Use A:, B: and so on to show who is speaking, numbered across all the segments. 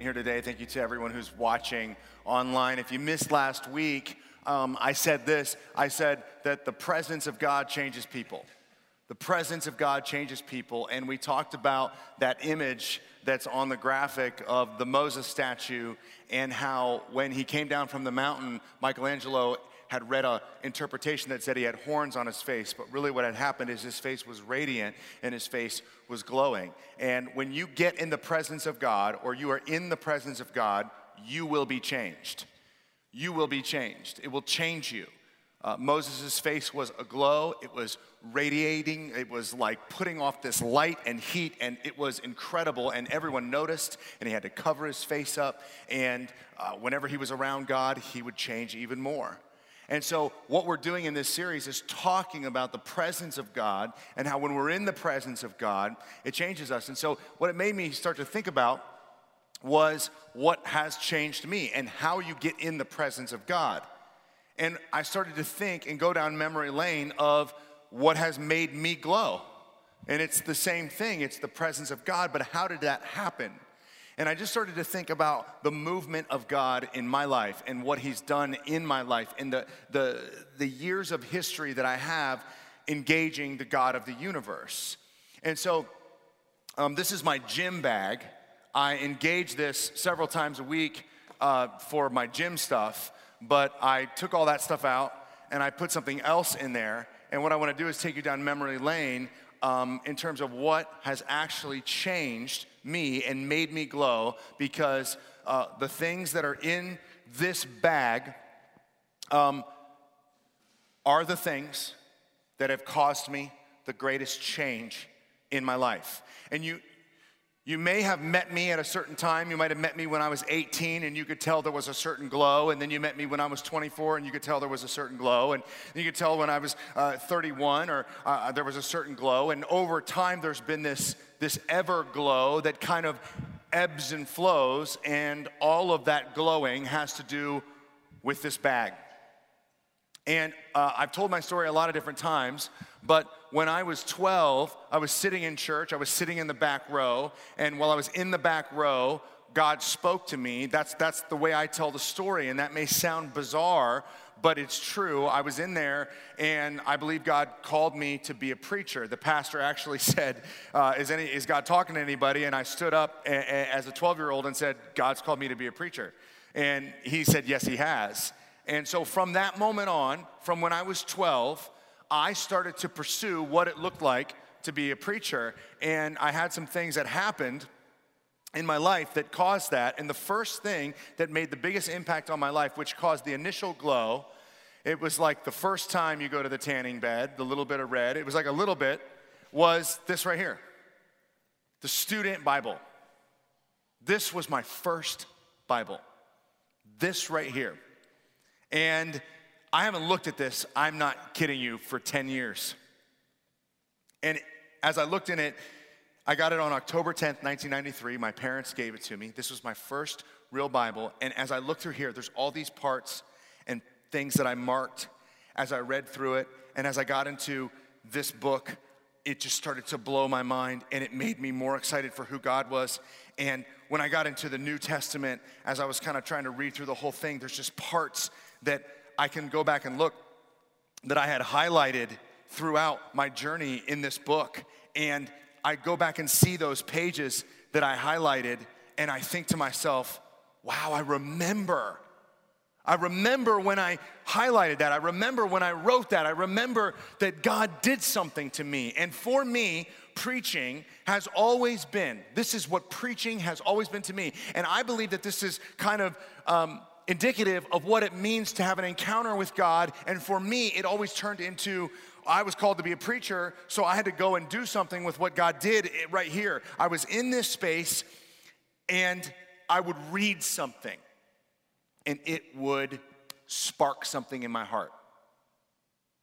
A: here today. Thank you to everyone who's watching online. If you missed last week, um, I said this I said that the presence of God changes people. The presence of God changes people. And we talked about that image that's on the graphic of the Moses statue and how when he came down from the mountain, Michelangelo had read an interpretation that said he had horns on his face, but really what had happened is his face was radiant and his face was glowing. And when you get in the presence of God or you are in the presence of God, you will be changed. You will be changed. It will change you. Uh, Moses' face was aglow, it was radiating, it was like putting off this light and heat, and it was incredible. And everyone noticed, and he had to cover his face up. And uh, whenever he was around God, he would change even more. And so, what we're doing in this series is talking about the presence of God and how when we're in the presence of God, it changes us. And so, what it made me start to think about was what has changed me and how you get in the presence of God. And I started to think and go down memory lane of what has made me glow. And it's the same thing, it's the presence of God, but how did that happen? And I just started to think about the movement of God in my life and what He's done in my life and the, the, the years of history that I have engaging the God of the universe. And so, um, this is my gym bag. I engage this several times a week uh, for my gym stuff, but I took all that stuff out and I put something else in there. And what I want to do is take you down memory lane um, in terms of what has actually changed me and made me glow because uh, the things that are in this bag um, are the things that have caused me the greatest change in my life. And you, you may have met me at a certain time. You might have met me when I was 18 and you could tell there was a certain glow. And then you met me when I was 24 and you could tell there was a certain glow. And you could tell when I was uh, 31 or uh, there was a certain glow. And over time, there's been this, this ever glow that kind of ebbs and flows. And all of that glowing has to do with this bag. And uh, I've told my story a lot of different times, but when I was 12, I was sitting in church, I was sitting in the back row, and while I was in the back row, God spoke to me. That's, that's the way I tell the story, and that may sound bizarre, but it's true. I was in there, and I believe God called me to be a preacher. The pastor actually said, uh, is, any, is God talking to anybody? And I stood up a, a, as a 12 year old and said, God's called me to be a preacher. And he said, Yes, he has. And so from that moment on, from when I was 12, I started to pursue what it looked like to be a preacher. And I had some things that happened in my life that caused that. And the first thing that made the biggest impact on my life, which caused the initial glow, it was like the first time you go to the tanning bed, the little bit of red, it was like a little bit, was this right here the student Bible. This was my first Bible. This right here. And I haven't looked at this, I'm not kidding you, for 10 years. And as I looked in it, I got it on October 10th, 1993. My parents gave it to me. This was my first real Bible. And as I look through here, there's all these parts and things that I marked as I read through it. And as I got into this book, it just started to blow my mind and it made me more excited for who God was. And when I got into the New Testament, as I was kind of trying to read through the whole thing, there's just parts that I can go back and look that I had highlighted throughout my journey in this book. And I go back and see those pages that I highlighted, and I think to myself, wow, I remember. I remember when I highlighted that. I remember when I wrote that. I remember that God did something to me. And for me, preaching has always been this is what preaching has always been to me. And I believe that this is kind of um, indicative of what it means to have an encounter with God. And for me, it always turned into I was called to be a preacher, so I had to go and do something with what God did right here. I was in this space and I would read something and it would spark something in my heart.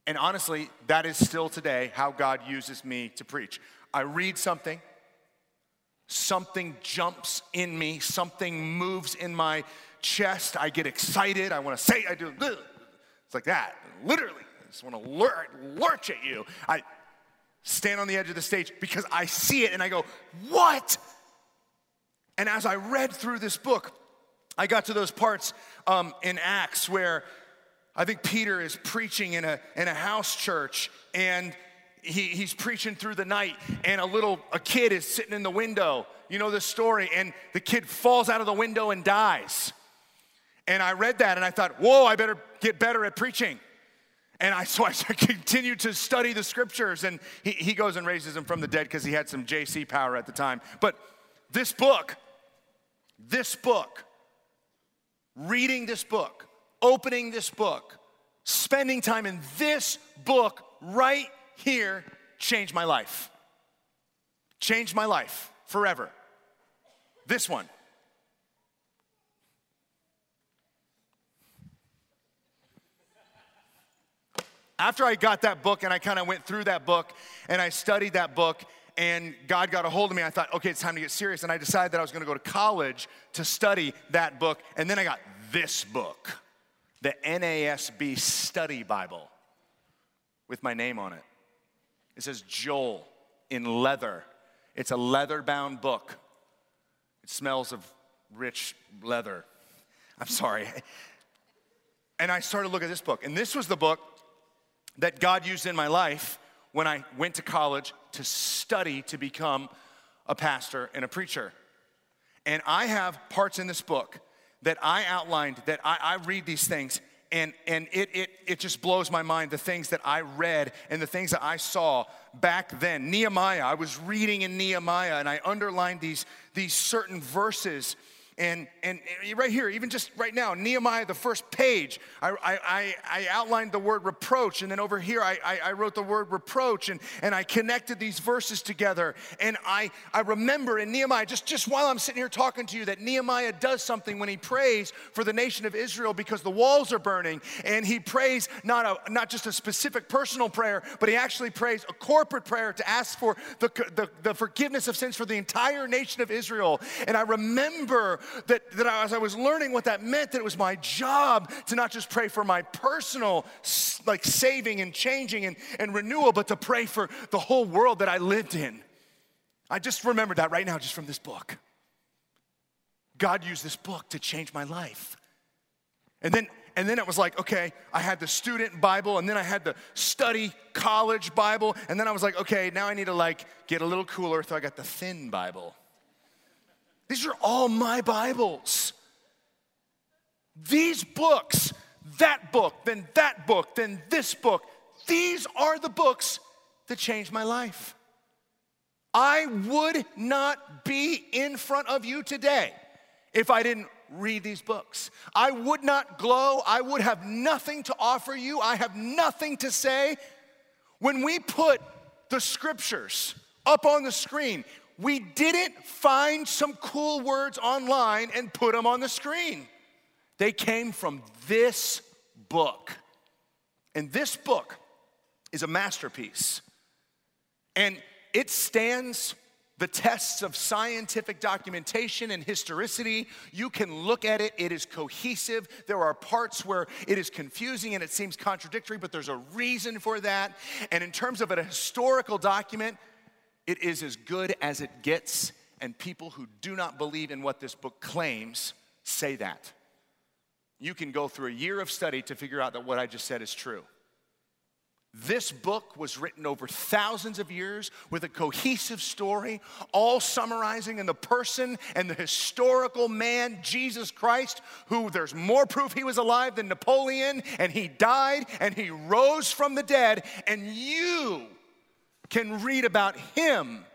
A: And honestly, that is still today how God uses me to preach. I read something, something jumps in me, something moves in my chest. I get excited. I want to say, I do. It's like that, literally. I just want to lurch, lurch at you. I stand on the edge of the stage because I see it and I go, What? And as I read through this book, I got to those parts um, in Acts where I think Peter is preaching in a, in a house church and he, he's preaching through the night and a little a kid is sitting in the window you know this story and the kid falls out of the window and dies and i read that and i thought whoa i better get better at preaching and I, so I continued to study the scriptures, and he, he goes and raises him from the dead because he had some JC power at the time. But this book, this book, reading this book, opening this book, spending time in this book right here changed my life. Changed my life forever. This one. After I got that book and I kind of went through that book and I studied that book and God got a hold of me, I thought, okay, it's time to get serious. And I decided that I was going to go to college to study that book. And then I got this book, the NASB Study Bible, with my name on it. It says Joel in leather. It's a leather bound book. It smells of rich leather. I'm sorry. And I started to look at this book. And this was the book that God used in my life when I went to college to study to become a pastor and a preacher. And I have parts in this book that I outlined that I, I read these things and, and it, it, it just blows my mind the things that I read and the things that I saw back then. Nehemiah, I was reading in Nehemiah and I underlined these, these certain verses and, and right here, even just right now, Nehemiah, the first page, I, I, I outlined the word reproach. And then over here, I, I, wrote the word reproach and, and I connected these verses together. And I, I remember in Nehemiah, just, just while I'm sitting here talking to you, that Nehemiah does something when he prays for the nation of Israel because the walls are burning. And he prays not, a, not just a specific personal prayer, but he actually prays a corporate prayer to ask for the, the, the forgiveness of sins for the entire nation of Israel. And I remember that, that as I was learning what that meant, that it was my job to not just pray for my personal like saving and changing and, and renewal, but to pray for the whole world that I lived in. I just remembered that right now, just from this book. God used this book to change my life. And then, and then it was like, okay, I had the student Bible, and then I had the study college Bible, and then I was like, okay, now I need to like get a little cooler, so I got the thin Bible. These are all my Bibles. These books, that book, then that book, then this book, these are the books that changed my life. I would not be in front of you today if I didn't read these books. I would not glow. I would have nothing to offer you. I have nothing to say. When we put the scriptures up on the screen, we didn't find some cool words online and put them on the screen. They came from this book. And this book is a masterpiece. And it stands the tests of scientific documentation and historicity. You can look at it, it is cohesive. There are parts where it is confusing and it seems contradictory, but there's a reason for that. And in terms of a historical document, it is as good as it gets, and people who do not believe in what this book claims say that. You can go through a year of study to figure out that what I just said is true. This book was written over thousands of years with a cohesive story, all summarizing in the person and the historical man, Jesus Christ, who there's more proof he was alive than Napoleon, and he died and he rose from the dead, and you can read about him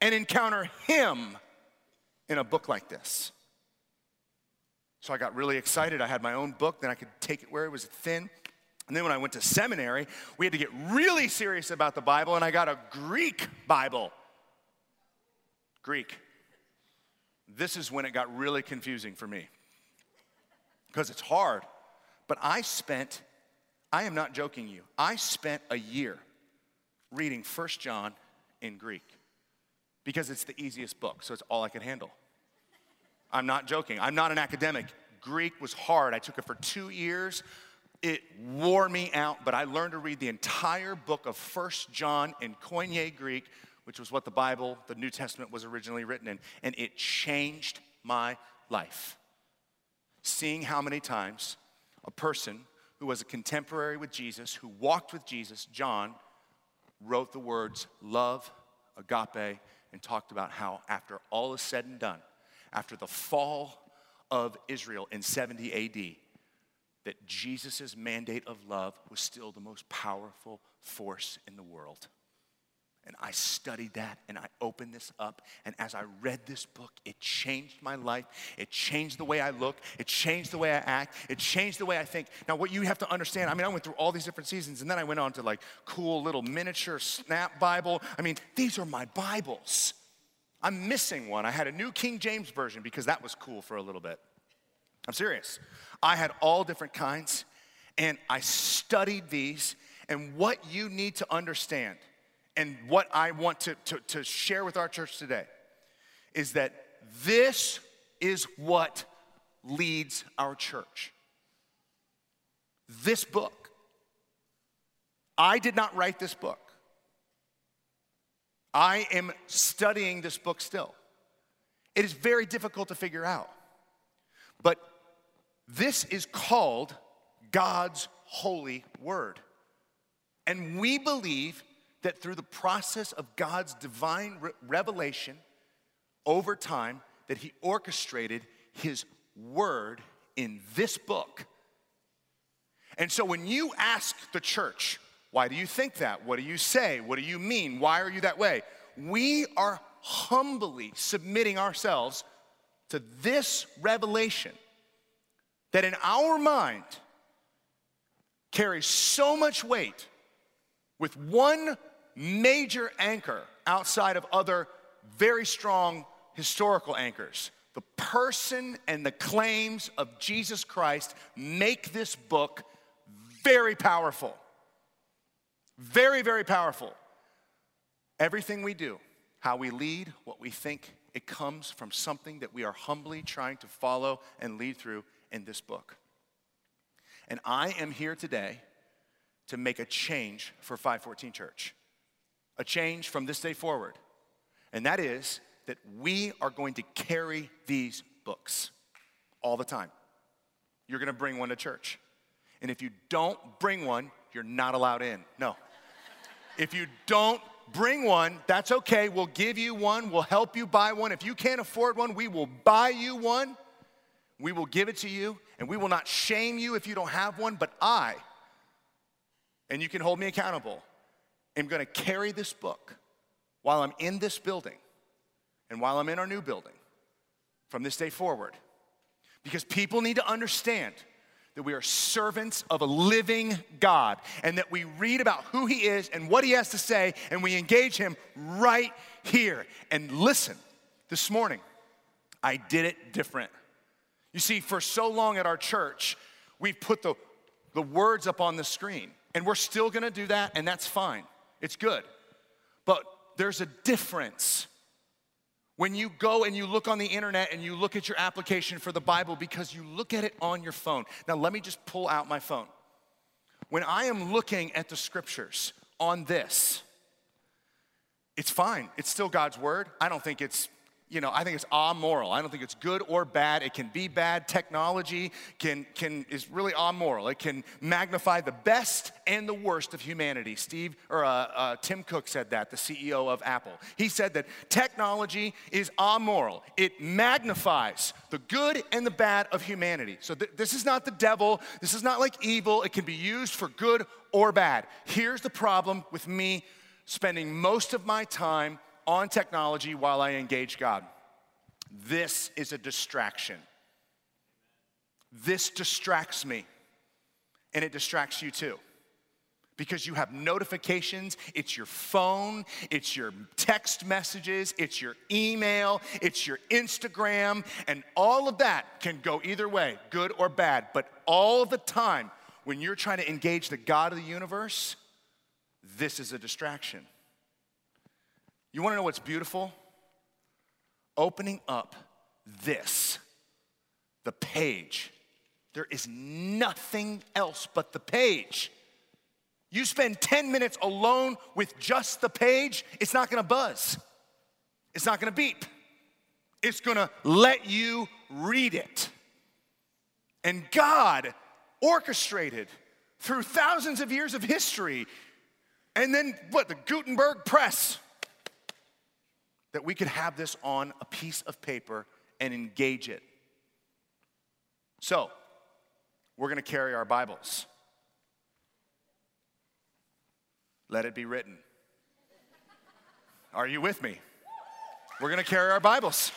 A: and encounter him in a book like this. So I got really excited. I had my own book, then I could take it where it was thin. And then when I went to seminary, we had to get really serious about the Bible, and I got a Greek Bible. Greek. This is when it got really confusing for me because it's hard. But I spent, I am not joking you, I spent a year reading First John in Greek because it's the easiest book, so it's all I could handle. I'm not joking. I'm not an academic. Greek was hard. I took it for two years. It wore me out, but I learned to read the entire book of First John in Koine Greek, which was what the Bible, the New Testament, was originally written in. And it changed my life. Seeing how many times a person who was a contemporary with Jesus, who walked with Jesus, John, wrote the words love, agape, and talked about how, after all is said and done, after the fall of Israel in 70 AD, that Jesus' mandate of love was still the most powerful force in the world. And I studied that and I opened this up. And as I read this book, it changed my life. It changed the way I look. It changed the way I act. It changed the way I think. Now, what you have to understand I mean, I went through all these different seasons and then I went on to like cool little miniature snap Bible. I mean, these are my Bibles. I'm missing one. I had a new King James version because that was cool for a little bit. I'm serious. I had all different kinds and I studied these. And what you need to understand and what I want to, to, to share with our church today is that this is what leads our church. This book. I did not write this book. I am studying this book still. It is very difficult to figure out. But this is called God's holy word. And we believe that through the process of God's divine re- revelation over time, that He orchestrated His word in this book. And so when you ask the church, why do you think that? What do you say? What do you mean? Why are you that way? We are humbly submitting ourselves to this revelation that in our mind carries so much weight with one major anchor outside of other very strong historical anchors. The person and the claims of Jesus Christ make this book very powerful. Very, very powerful. Everything we do, how we lead, what we think, it comes from something that we are humbly trying to follow and lead through in this book. And I am here today to make a change for 514 Church a change from this day forward, and that is that we are going to carry these books all the time. You're gonna bring one to church. And if you don't bring one, you're not allowed in. No. If you don't bring one, that's okay. We'll give you one. We'll help you buy one. If you can't afford one, we will buy you one. We will give it to you, and we will not shame you if you don't have one. But I, and you can hold me accountable, am going to carry this book while I'm in this building and while I'm in our new building from this day forward. Because people need to understand that we are servants of a living God and that we read about who He is and what He has to say and we engage Him right here. And listen, this morning, I did it different. You see, for so long at our church, we've put the, the words up on the screen, and we're still gonna do that, and that's fine. It's good. But there's a difference when you go and you look on the internet and you look at your application for the Bible because you look at it on your phone. Now, let me just pull out my phone. When I am looking at the scriptures on this, it's fine. It's still God's word. I don't think it's you know, I think it's amoral. I don't think it's good or bad. It can be bad. Technology can, can is really amoral. It can magnify the best and the worst of humanity. Steve or uh, uh, Tim Cook said that, the CEO of Apple. He said that technology is amoral. It magnifies the good and the bad of humanity. So th- this is not the devil. This is not like evil. It can be used for good or bad. Here's the problem with me spending most of my time on technology while I engage God. This is a distraction. This distracts me, and it distracts you too. Because you have notifications, it's your phone, it's your text messages, it's your email, it's your Instagram, and all of that can go either way, good or bad. But all the time, when you're trying to engage the God of the universe, this is a distraction. You wanna know what's beautiful? Opening up this, the page. There is nothing else but the page. You spend 10 minutes alone with just the page, it's not gonna buzz. It's not gonna beep. It's gonna let you read it. And God orchestrated through thousands of years of history, and then what, the Gutenberg press, that we could have this on a piece of paper and engage it. So, we're gonna carry our Bibles. Let it be written. Are you with me? We're gonna carry our Bibles.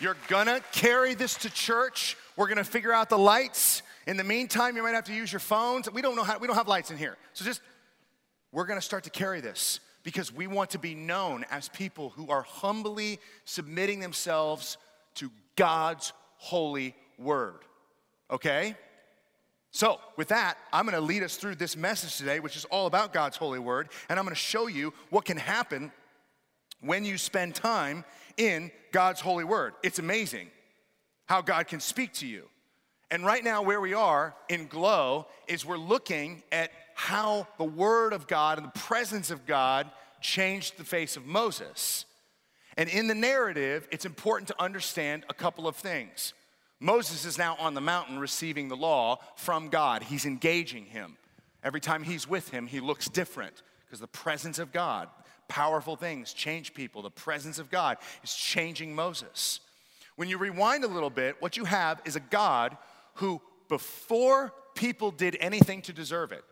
A: You're gonna carry this to church. We're gonna figure out the lights. In the meantime, you might have to use your phones. We don't know how, we don't have lights in here. So just, we're gonna start to carry this because we want to be known as people who are humbly submitting themselves to God's holy word. Okay? So, with that, I'm gonna lead us through this message today, which is all about God's holy word, and I'm gonna show you what can happen when you spend time in God's holy word. It's amazing how God can speak to you. And right now, where we are in Glow is we're looking at how the word of God and the presence of God changed the face of Moses. And in the narrative, it's important to understand a couple of things. Moses is now on the mountain receiving the law from God. He's engaging him. Every time he's with him, he looks different because the presence of God, powerful things change people. The presence of God is changing Moses. When you rewind a little bit, what you have is a God who, before people did anything to deserve it,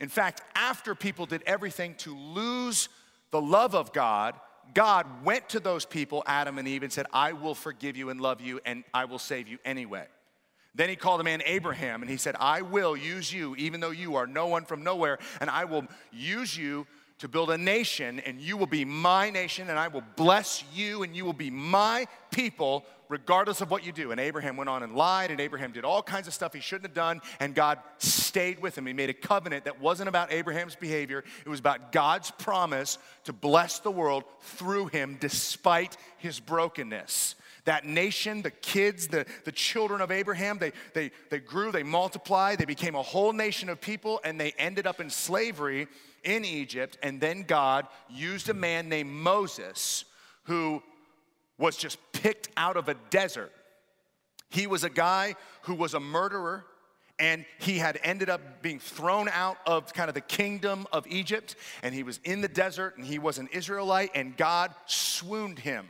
A: in fact, after people did everything to lose the love of God, God went to those people, Adam and Eve, and said, I will forgive you and love you, and I will save you anyway. Then he called a man Abraham, and he said, I will use you, even though you are no one from nowhere, and I will use you to build a nation, and you will be my nation, and I will bless you, and you will be my people, regardless of what you do. And Abraham went on and lied, and Abraham did all kinds of stuff he shouldn't have done, and God stayed with him. He made a covenant that wasn't about Abraham's behavior, it was about God's promise to bless the world through him despite his brokenness. That nation, the kids, the, the children of Abraham, they, they, they grew, they multiplied, they became a whole nation of people, and they ended up in slavery in Egypt, and then God used a man named Moses who was just picked out of a desert. He was a guy who was a murderer, and he had ended up being thrown out of kind of the kingdom of Egypt, and he was in the desert, and he was an Israelite, and God swooned him.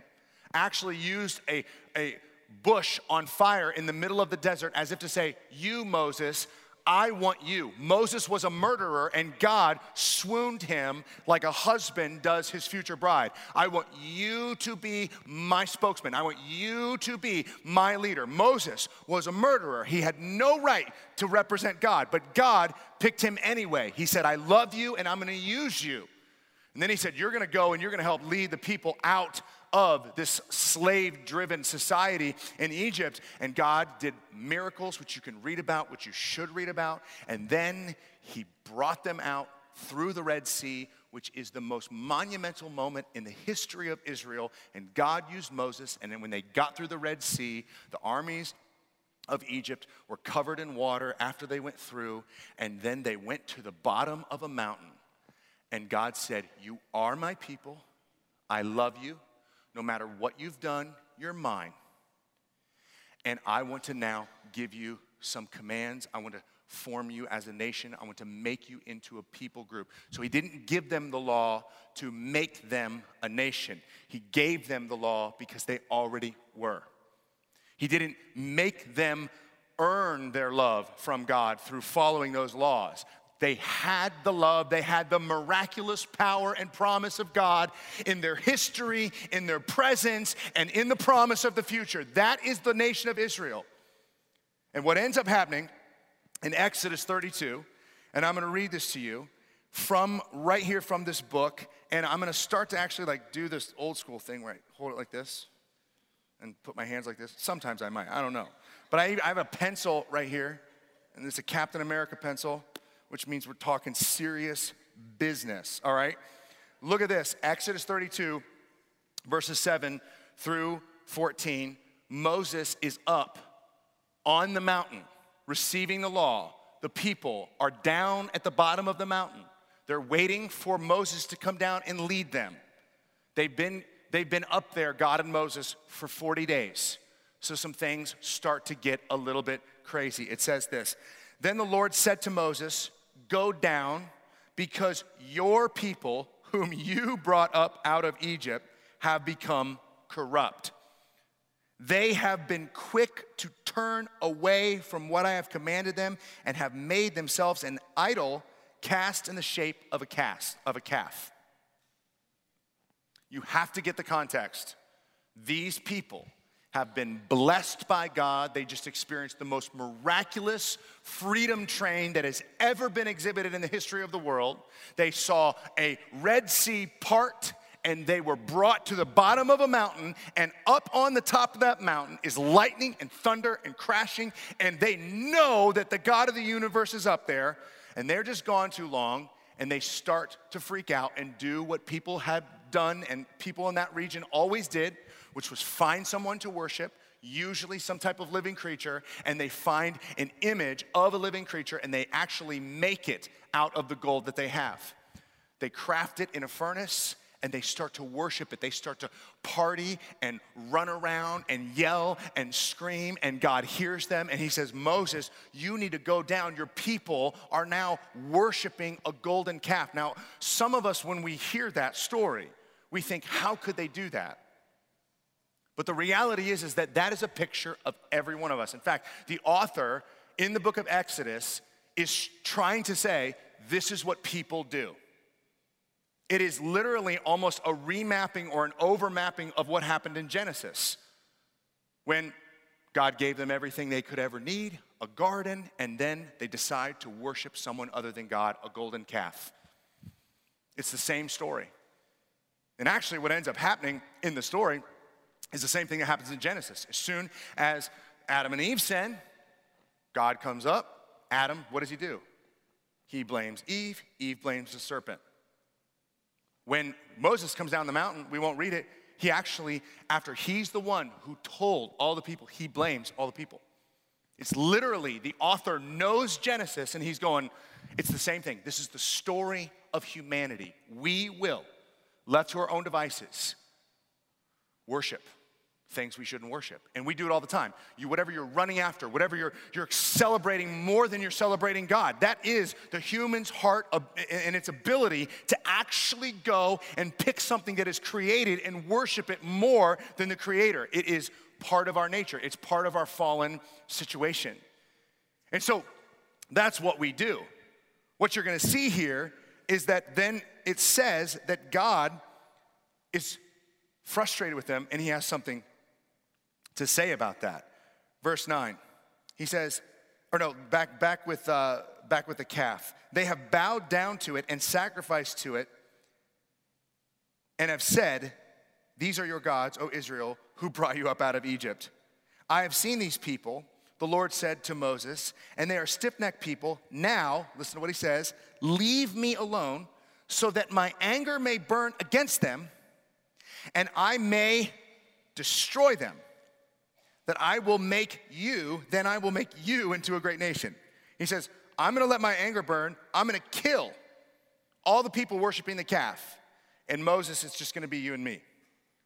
A: Actually, used a, a bush on fire in the middle of the desert as if to say, You, Moses, I want you. Moses was a murderer, and God swooned him like a husband does his future bride. I want you to be my spokesman. I want you to be my leader. Moses was a murderer. He had no right to represent God, but God picked him anyway. He said, I love you, and I'm gonna use you. And then he said, You're gonna go and you're gonna help lead the people out of this slave driven society in Egypt. And God did miracles, which you can read about, which you should read about. And then He brought them out through the Red Sea, which is the most monumental moment in the history of Israel. And God used Moses. And then when they got through the Red Sea, the armies of Egypt were covered in water after they went through. And then they went to the bottom of a mountain. And God said, You are my people. I love you. No matter what you've done, you're mine. And I want to now give you some commands. I want to form you as a nation. I want to make you into a people group. So he didn't give them the law to make them a nation, he gave them the law because they already were. He didn't make them earn their love from God through following those laws. They had the love, they had the miraculous power and promise of God in their history, in their presence, and in the promise of the future. That is the nation of Israel. And what ends up happening in Exodus 32, and I'm gonna read this to you from right here from this book, and I'm gonna start to actually like do this old school thing where I hold it like this and put my hands like this. Sometimes I might, I don't know. But I, I have a pencil right here, and it's a Captain America pencil which means we're talking serious business, all right? Look at this Exodus 32, verses 7 through 14. Moses is up on the mountain receiving the law. the people are down at the bottom of the mountain. They're waiting for Moses to come down and lead them. They've been, they've been up there, God and Moses, for 40 days. So some things start to get a little bit crazy. It says this Then the Lord said to Moses, Go down, because your people, whom you brought up out of Egypt, have become corrupt. They have been quick to turn away from what I have commanded them and have made themselves an idol cast in the shape of a cast of a calf. You have to get the context. These people have been blessed by God. They just experienced the most miraculous freedom train that has ever been exhibited in the history of the world. They saw a Red Sea part and they were brought to the bottom of a mountain, and up on the top of that mountain is lightning and thunder and crashing, and they know that the God of the universe is up there, and they're just gone too long, and they start to freak out and do what people had done and people in that region always did, which was find someone to worship, usually some type of living creature, and they find an image of a living creature and they actually make it out of the gold that they have. They craft it in a furnace and they start to worship it. They start to party and run around and yell and scream, and God hears them. And He says, Moses, you need to go down. Your people are now worshiping a golden calf. Now, some of us, when we hear that story, we think, how could they do that? But the reality is, is that that is a picture of every one of us. In fact, the author in the book of Exodus is trying to say, this is what people do. It is literally almost a remapping or an overmapping of what happened in Genesis when God gave them everything they could ever need a garden, and then they decide to worship someone other than God, a golden calf. It's the same story. And actually, what ends up happening in the story is the same thing that happens in Genesis. As soon as Adam and Eve sin, God comes up. Adam, what does he do? He blames Eve, Eve blames the serpent. When Moses comes down the mountain, we won't read it. He actually, after he's the one who told all the people, he blames all the people. It's literally the author knows Genesis and he's going, it's the same thing. This is the story of humanity. We will, left to our own devices, worship things we shouldn't worship. And we do it all the time. You whatever you're running after, whatever you're you're celebrating more than you're celebrating God. That is the human's heart and its ability to actually go and pick something that is created and worship it more than the creator. It is part of our nature. It's part of our fallen situation. And so that's what we do. What you're going to see here is that then it says that God is frustrated with them and he has something to say about that. Verse 9, he says, or no, back, back, with, uh, back with the calf. They have bowed down to it and sacrificed to it and have said, These are your gods, O Israel, who brought you up out of Egypt. I have seen these people, the Lord said to Moses, and they are stiff necked people. Now, listen to what he says leave me alone so that my anger may burn against them and I may destroy them that I will make you, then I will make you into a great nation. He says, I'm gonna let my anger burn, I'm gonna kill all the people worshiping the calf. And Moses, it's just gonna be you and me.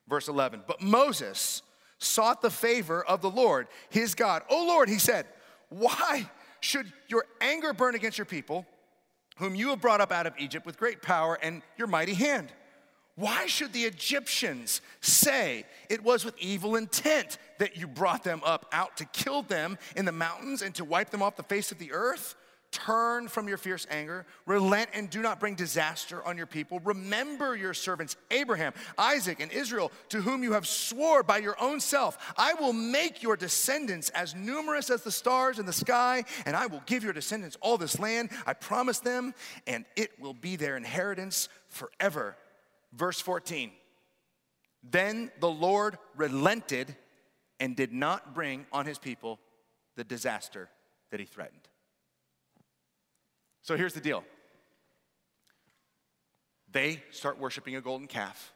A: Verse 11. But Moses sought the favor of the Lord, his God. Oh Lord, he said, why should your anger burn against your people, whom you have brought up out of Egypt with great power and your mighty hand? Why should the Egyptians say it was with evil intent that you brought them up out to kill them in the mountains and to wipe them off the face of the earth? Turn from your fierce anger, relent, and do not bring disaster on your people. Remember your servants Abraham, Isaac, and Israel, to whom you have swore by your own self, I will make your descendants as numerous as the stars in the sky, and I will give your descendants all this land. I promise them, and it will be their inheritance forever Verse 14 Then the Lord relented and did not bring on his people the disaster that he threatened. So here's the deal they start worshiping a golden calf.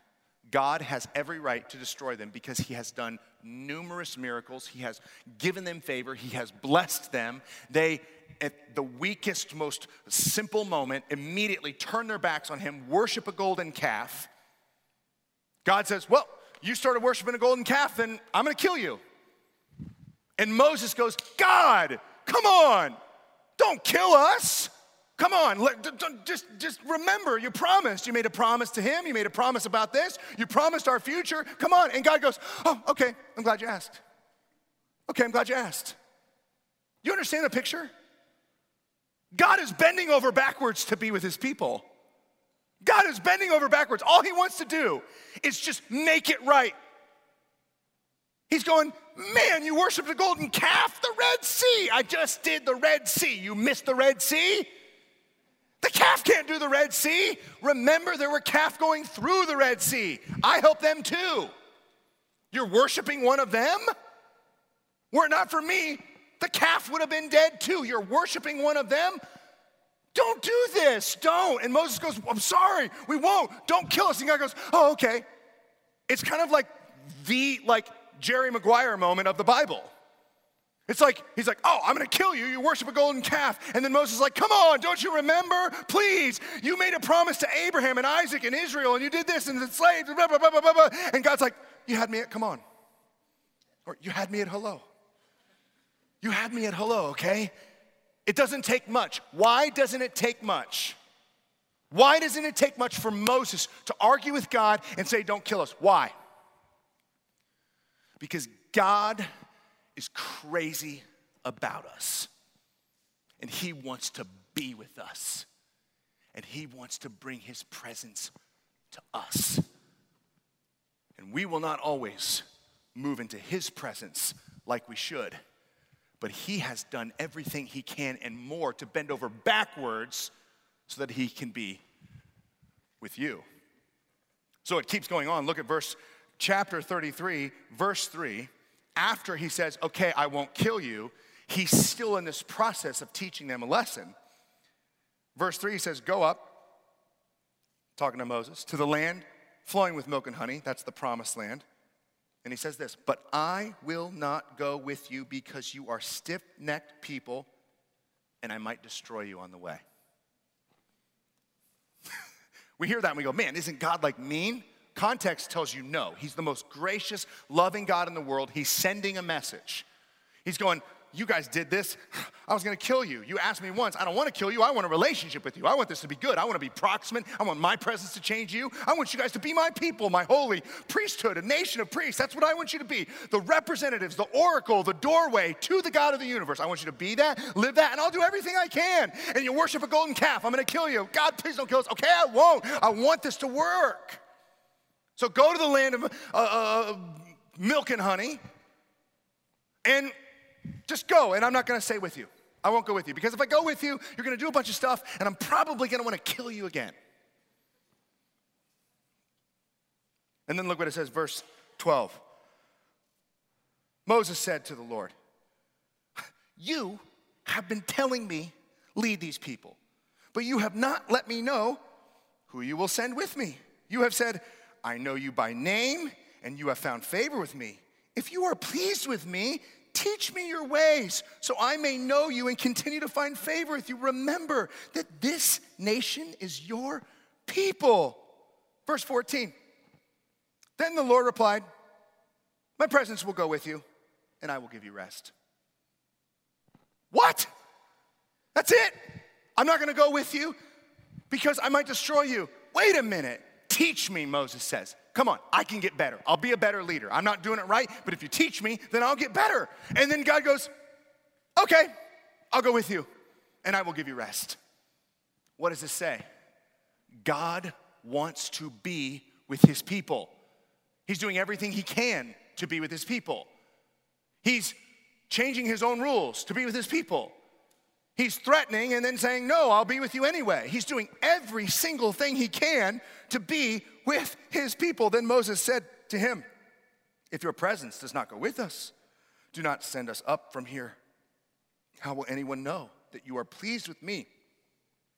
A: God has every right to destroy them because he has done numerous miracles. He has given them favor. He has blessed them. They at the weakest, most simple moment, immediately turn their backs on him, worship a golden calf. God says, Well, you started worshiping a golden calf, then I'm gonna kill you. And Moses goes, God, come on, don't kill us. Come on, just, just remember you promised. You made a promise to him. You made a promise about this. You promised our future. Come on. And God goes, Oh, okay, I'm glad you asked. Okay, I'm glad you asked. You understand the picture? God is bending over backwards to be with his people. God is bending over backwards. All he wants to do is just make it right. He's going, Man, you worshiped the golden calf, the Red Sea. I just did the Red Sea. You missed the Red Sea? The calf can't do the Red Sea. Remember, there were calf going through the Red Sea. I helped them too. You're worshiping one of them? Were it not for me, the calf would have been dead too. You're worshiping one of them? Don't do this. Don't. And Moses goes, I'm sorry. We won't. Don't kill us. And God goes, Oh, okay. It's kind of like the like Jerry Maguire moment of the Bible. It's like, he's like, oh, I'm gonna kill you. You worship a golden calf. And then Moses is like, come on, don't you remember? Please, you made a promise to Abraham and Isaac and Israel, and you did this and the slaves, blah, blah, blah, blah, blah. And God's like, you had me at, come on. Or you had me at hello. You had me at hello, okay? It doesn't take much. Why doesn't it take much? Why doesn't it take much for Moses to argue with God and say, don't kill us? Why? Because God is crazy about us. And He wants to be with us. And He wants to bring His presence to us. And we will not always move into His presence like we should. But He has done everything He can and more to bend over backwards so that He can be with you. So it keeps going on. Look at verse chapter 33, verse 3 after he says, Okay, I won't kill you, he's still in this process of teaching them a lesson. Verse 3 he says, Go up, talking to Moses, to the land flowing with milk and honey. That's the promised land. And he says this, But I will not go with you because you are stiff necked people, and I might destroy you on the way. we hear that and we go, Man, isn't God like mean? Context tells you no. He's the most gracious, loving God in the world. He's sending a message. He's going, you guys did this. I was gonna kill you. You asked me once. I don't wanna kill you. I want a relationship with you. I want this to be good. I wanna be proximate. I want my presence to change you. I want you guys to be my people, my holy priesthood, a nation of priests. That's what I want you to be. The representatives, the oracle, the doorway to the God of the universe. I want you to be that, live that, and I'll do everything I can. And you worship a golden calf. I'm gonna kill you. God, please don't kill us. Okay, I won't. I want this to work. So go to the land of uh, uh, milk and honey and just go. And I'm not going to stay with you. I won't go with you because if I go with you, you're going to do a bunch of stuff and I'm probably going to want to kill you again. And then look what it says, verse 12. Moses said to the Lord, You have been telling me, lead these people, but you have not let me know who you will send with me. You have said, I know you by name, and you have found favor with me. If you are pleased with me, teach me your ways, so I may know you and continue to find favor with you. Remember that this nation is your people. Verse 14. Then the Lord replied, My presence will go with you, and I will give you rest. What? That's it? I'm not gonna go with you because I might destroy you. Wait a minute. Teach me, Moses says. Come on, I can get better. I'll be a better leader. I'm not doing it right, but if you teach me, then I'll get better. And then God goes, Okay, I'll go with you, and I will give you rest. What does this say? God wants to be with his people. He's doing everything he can to be with his people. He's changing his own rules to be with his people. He's threatening and then saying, No, I'll be with you anyway. He's doing every single thing he can to be with his people. Then Moses said to him, If your presence does not go with us, do not send us up from here. How will anyone know that you are pleased with me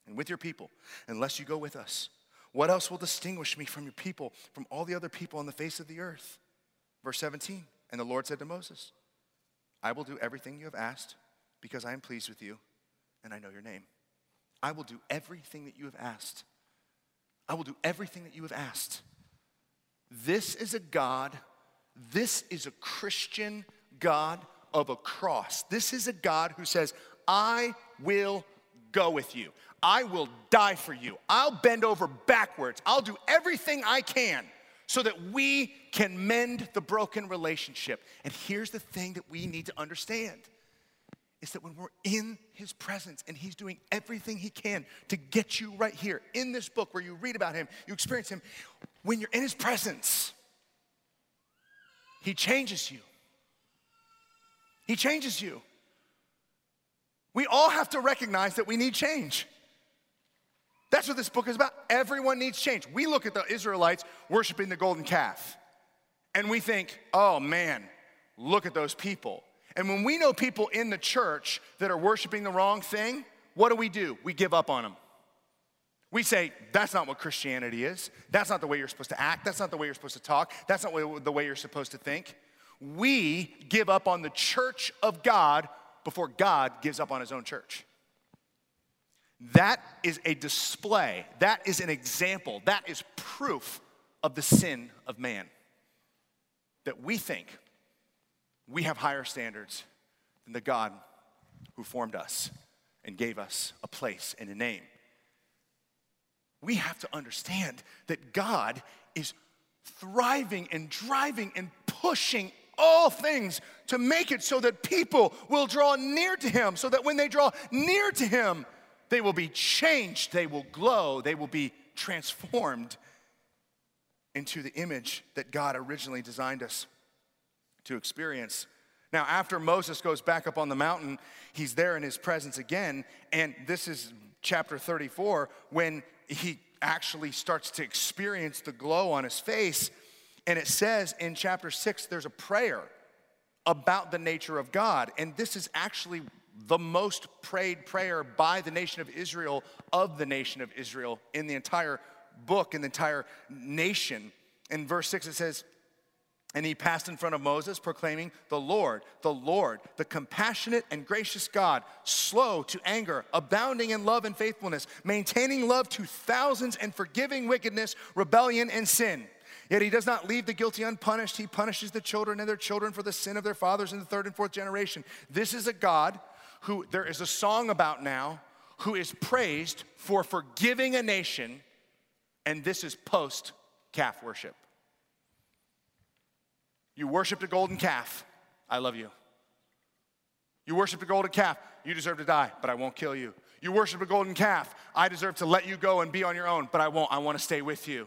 A: and with your people unless you go with us? What else will distinguish me from your people, from all the other people on the face of the earth? Verse 17 And the Lord said to Moses, I will do everything you have asked because I am pleased with you and I know your name. I will do everything that you have asked. I will do everything that you have asked. This is a God, this is a Christian God of a cross. This is a God who says, I will go with you. I will die for you. I'll bend over backwards. I'll do everything I can so that we can mend the broken relationship. And here's the thing that we need to understand is that when we're in his presence and he's doing everything he can to get you right here in this book where you read about him, you experience him, when you're in his presence, he changes you. He changes you. We all have to recognize that we need change. That's what this book is about. Everyone needs change. We look at the Israelites worshiping the golden calf and we think, oh man, look at those people. And when we know people in the church that are worshiping the wrong thing, what do we do? We give up on them. We say, that's not what Christianity is. That's not the way you're supposed to act. That's not the way you're supposed to talk. That's not the way you're supposed to think. We give up on the church of God before God gives up on his own church. That is a display, that is an example, that is proof of the sin of man. That we think we have higher standards than the God who formed us and gave us a place and a name. We have to understand that God is thriving and driving and pushing all things to make it so that people will draw near to Him, so that when they draw near to Him, they will be changed, they will glow, they will be transformed into the image that God originally designed us to experience. Now, after Moses goes back up on the mountain, he's there in his presence again, and this is chapter 34 when he actually starts to experience the glow on his face. And it says in chapter 6, there's a prayer about the nature of God. And this is actually the most prayed prayer by the nation of Israel, of the nation of Israel, in the entire book, in the entire nation. In verse 6, it says, and he passed in front of Moses, proclaiming, The Lord, the Lord, the compassionate and gracious God, slow to anger, abounding in love and faithfulness, maintaining love to thousands, and forgiving wickedness, rebellion, and sin. Yet he does not leave the guilty unpunished. He punishes the children and their children for the sin of their fathers in the third and fourth generation. This is a God who there is a song about now who is praised for forgiving a nation, and this is post calf worship. You worshiped a golden calf, I love you. You worshiped a golden calf, you deserve to die, but I won't kill you. You worship a golden calf, I deserve to let you go and be on your own, but I won't. I want to stay with you.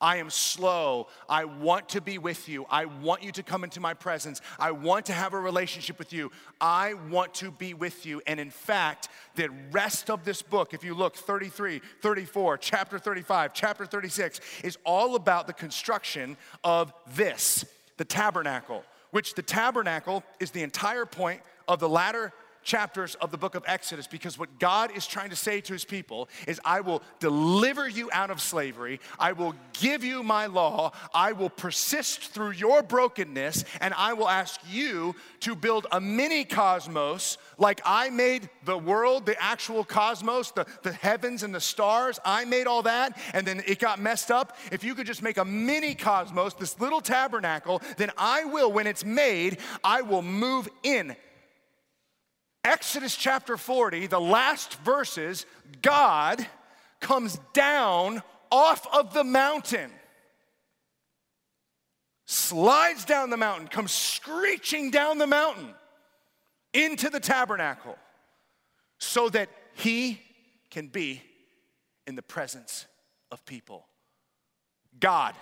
A: I am slow. I want to be with you. I want you to come into my presence. I want to have a relationship with you. I want to be with you. And in fact, the rest of this book, if you look 33, 34, chapter 35, chapter 36, is all about the construction of this the tabernacle, which the tabernacle is the entire point of the latter chapters of the book of Exodus because what God is trying to say to his people is, I will deliver you out of slavery, I will give you my law, I will persist through your brokenness, and I will ask you to build a mini cosmos like I made the world, the actual cosmos, the, the heavens and the stars. I made all that, and then it got messed up. If you could just make a mini cosmos, this little tabernacle, then I will, when it's made, I will move in Exodus chapter 40, the last verses, God comes down off of the mountain, slides down the mountain, comes screeching down the mountain into the tabernacle so that he can be in the presence of people. God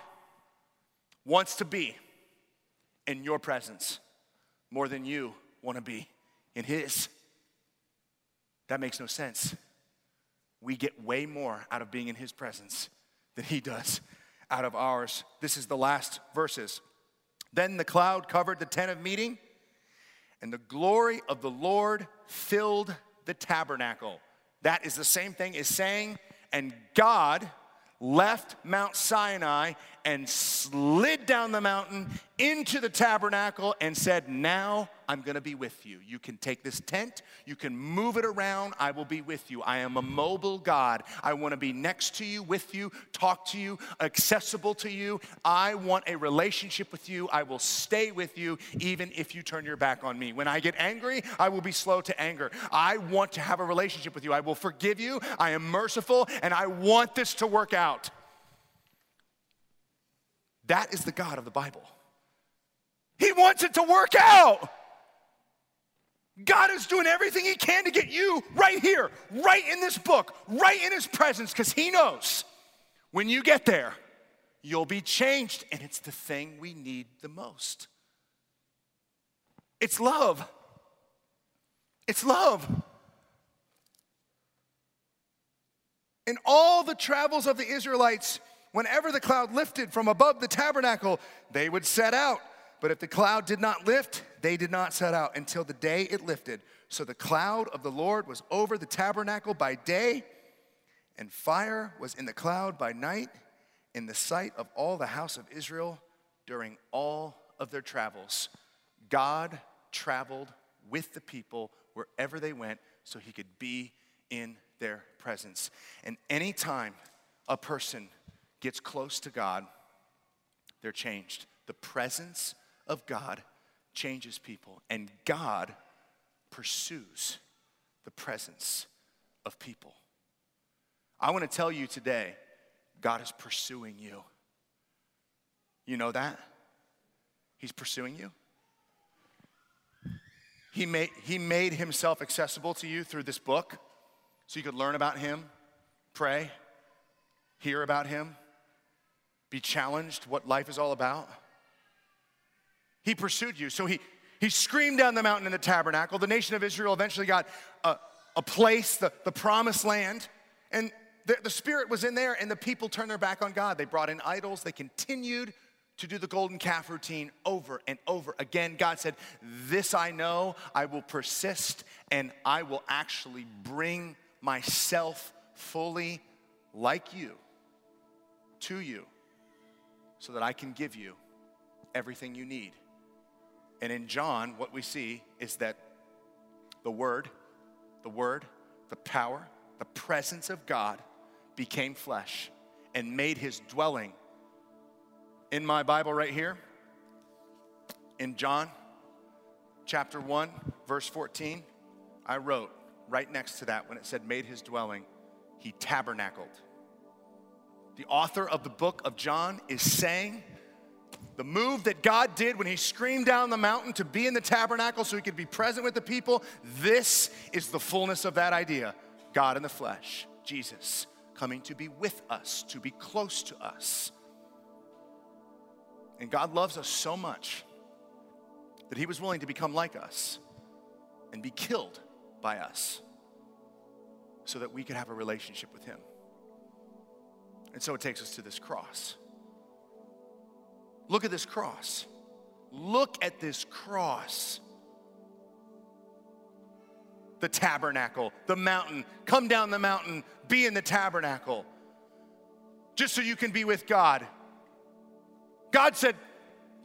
A: wants to be in your presence more than you want to be in his. That makes no sense. We get way more out of being in his presence than he does out of ours. This is the last verses. Then the cloud covered the tent of meeting, and the glory of the Lord filled the tabernacle. That is the same thing as saying, and God left Mount Sinai and slid down the mountain into the tabernacle and said, Now I'm gonna be with you. You can take this tent, you can move it around, I will be with you. I am a mobile God. I wanna be next to you, with you, talk to you, accessible to you. I want a relationship with you. I will stay with you even if you turn your back on me. When I get angry, I will be slow to anger. I want to have a relationship with you. I will forgive you. I am merciful, and I want this to work out. That is the God of the Bible. He wants it to work out. God is doing everything He can to get you right here, right in this book, right in His presence, because He knows when you get there, you'll be changed. And it's the thing we need the most. It's love. It's love. In all the travels of the Israelites, whenever the cloud lifted from above the tabernacle, they would set out. But if the cloud did not lift, they did not set out until the day it lifted. So the cloud of the Lord was over the tabernacle by day, and fire was in the cloud by night, in the sight of all the house of Israel during all of their travels. God traveled with the people wherever they went so he could be in their presence. And anytime a person gets close to God, they're changed. The presence of God changes people, and God pursues the presence of people. I want to tell you today, God is pursuing you. You know that? He's pursuing you. He made, he made himself accessible to you through this book so you could learn about him, pray, hear about him, be challenged what life is all about. He pursued you. So he, he screamed down the mountain in the tabernacle. The nation of Israel eventually got a, a place, the, the promised land. And the, the Spirit was in there, and the people turned their back on God. They brought in idols. They continued to do the golden calf routine over and over again. God said, This I know, I will persist, and I will actually bring myself fully like you to you so that I can give you everything you need. And in John, what we see is that the Word, the Word, the power, the presence of God became flesh and made his dwelling in my Bible right here, in John chapter 1, verse 14, I wrote right next to that when it said, made his dwelling, he tabernacled. The author of the book of John is saying the move that God did when he screamed down the mountain to be in the tabernacle so he could be present with the people, this is the fullness of that idea God in the flesh, Jesus, coming to be with us, to be close to us. And God loves us so much that he was willing to become like us and be killed by us so that we could have a relationship with him. And so it takes us to this cross. Look at this cross. Look at this cross. The tabernacle, the mountain. Come down the mountain, be in the tabernacle. Just so you can be with God. God said,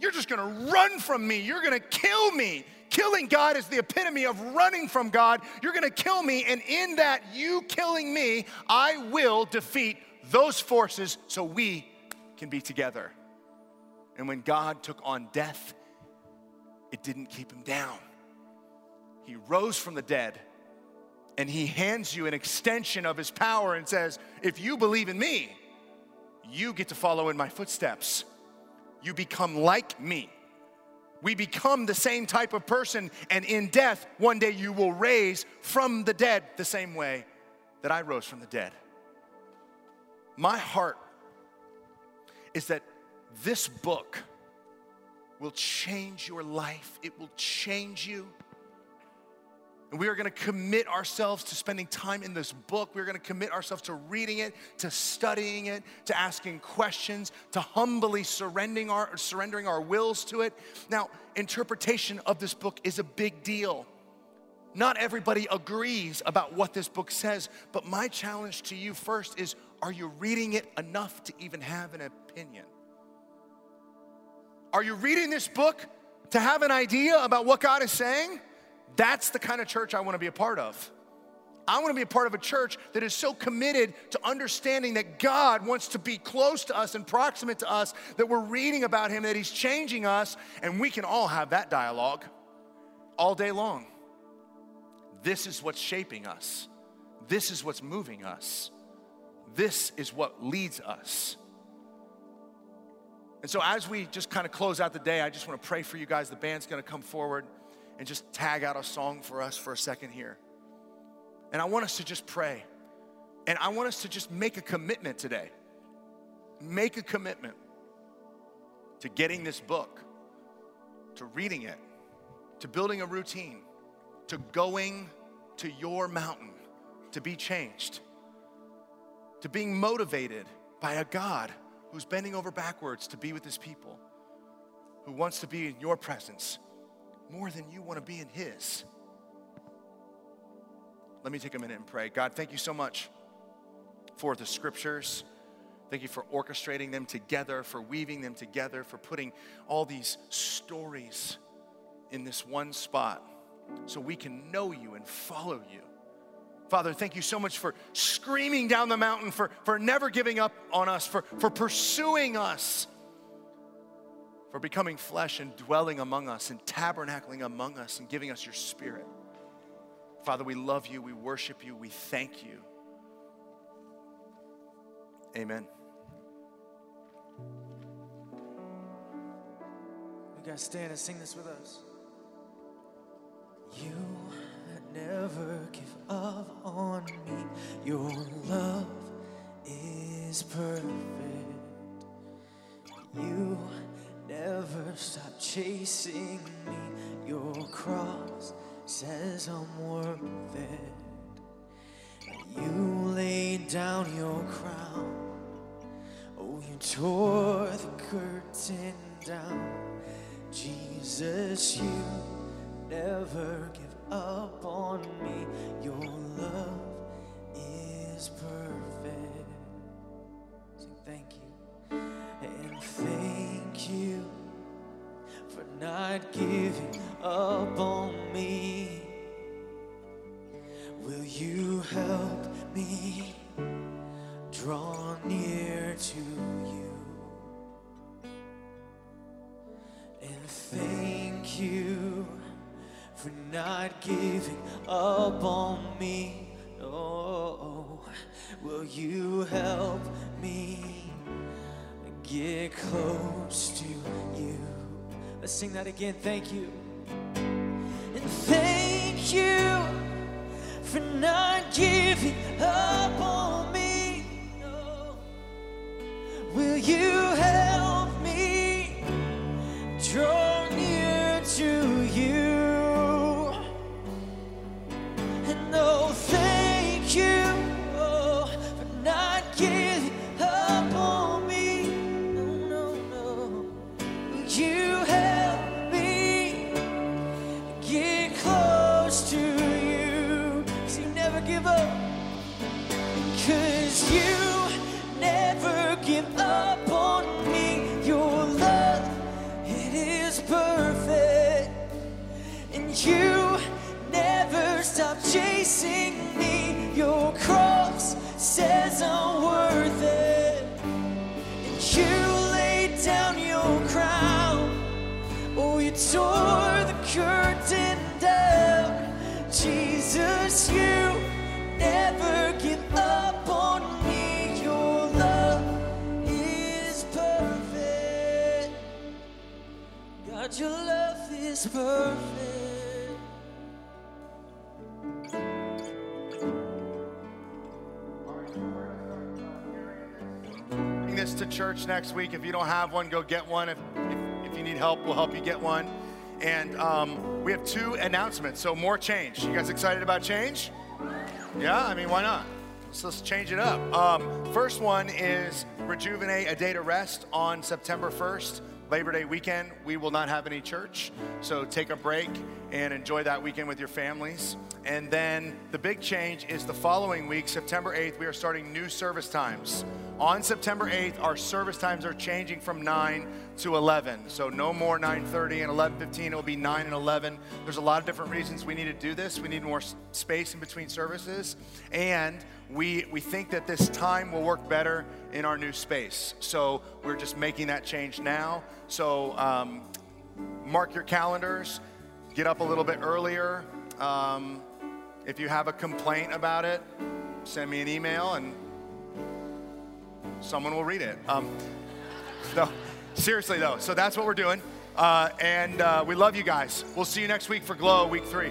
A: You're just gonna run from me. You're gonna kill me. Killing God is the epitome of running from God. You're gonna kill me, and in that, you killing me, I will defeat those forces so we can be together. And when God took on death, it didn't keep him down. He rose from the dead and he hands you an extension of his power and says, If you believe in me, you get to follow in my footsteps you become like me. We become the same type of person, and in death, one day you will raise from the dead the same way that I rose from the dead. My heart is that this book will change your life, it will change you. And we are going to commit ourselves to spending time in this book. We're going to commit ourselves to reading it, to studying it, to asking questions, to humbly surrendering our, surrendering our wills to it. Now, interpretation of this book is a big deal. Not everybody agrees about what this book says, but my challenge to you first is are you reading it enough to even have an opinion? Are you reading this book to have an idea about what God is saying? That's the kind of church I want to be a part of. I want to be a part of a church that is so committed to understanding that God wants to be close to us and proximate to us, that we're reading about Him, that He's changing us, and we can all have that dialogue all day long. This is what's shaping us, this is what's moving us, this is what leads us. And so, as we just kind of close out the day, I just want to pray for you guys. The band's going to come forward and just tag out a song for us for a second here. And I want us to just pray. And I want us to just make a commitment today. Make a commitment to getting this book, to reading it, to building a routine, to going to your mountain to be changed, to being motivated by a God who's bending over backwards to be with his people, who wants to be in your presence more than you want to be in his. Let me take a minute and pray. God, thank you so much for the scriptures. Thank you for orchestrating them together, for weaving them together, for putting all these stories in this one spot so we can know you and follow you. Father, thank you so much for screaming down the mountain, for, for never giving up on us, for, for pursuing us, for becoming flesh and dwelling among us and tabernacling among us and giving us your spirit. Father, we love you, we worship you, we thank you. Amen.
B: You guys stand and sing this with us. You never up on me. Your love is perfect. You never stop chasing me. Your cross says I'm worth it. You laid down your crown. Oh, you tore the curtain down. Jesus, you never give up on me. Your love is perfect. Again. Thank you.
A: Next week. If you don't have one, go get one. If, if, if you need help, we'll help you get one. And um, we have two announcements. So, more change. You guys excited about change? Yeah, I mean, why not? So let's change it up. Um, first one is Rejuvenate a Day to Rest on September 1st, Labor Day weekend. We will not have any church, so take a break and enjoy that weekend with your families. And then the big change is the following week, September 8th, we are starting new service times on September 8th, our service times are changing from 9 to 11. So no more 9:30 and 11:15. It'll be 9 and 11. There's a lot of different reasons we need to do this. We need more space in between services, and we we think that this time will work better in our new space. So we're just making that change now. So um, mark your calendars. Get up a little bit earlier. Um, if you have a complaint about it, send me an email and someone will read it. Um, no, seriously though. So that's what we're doing. Uh, and uh, we love you guys. We'll see you next week for Glow Week 3.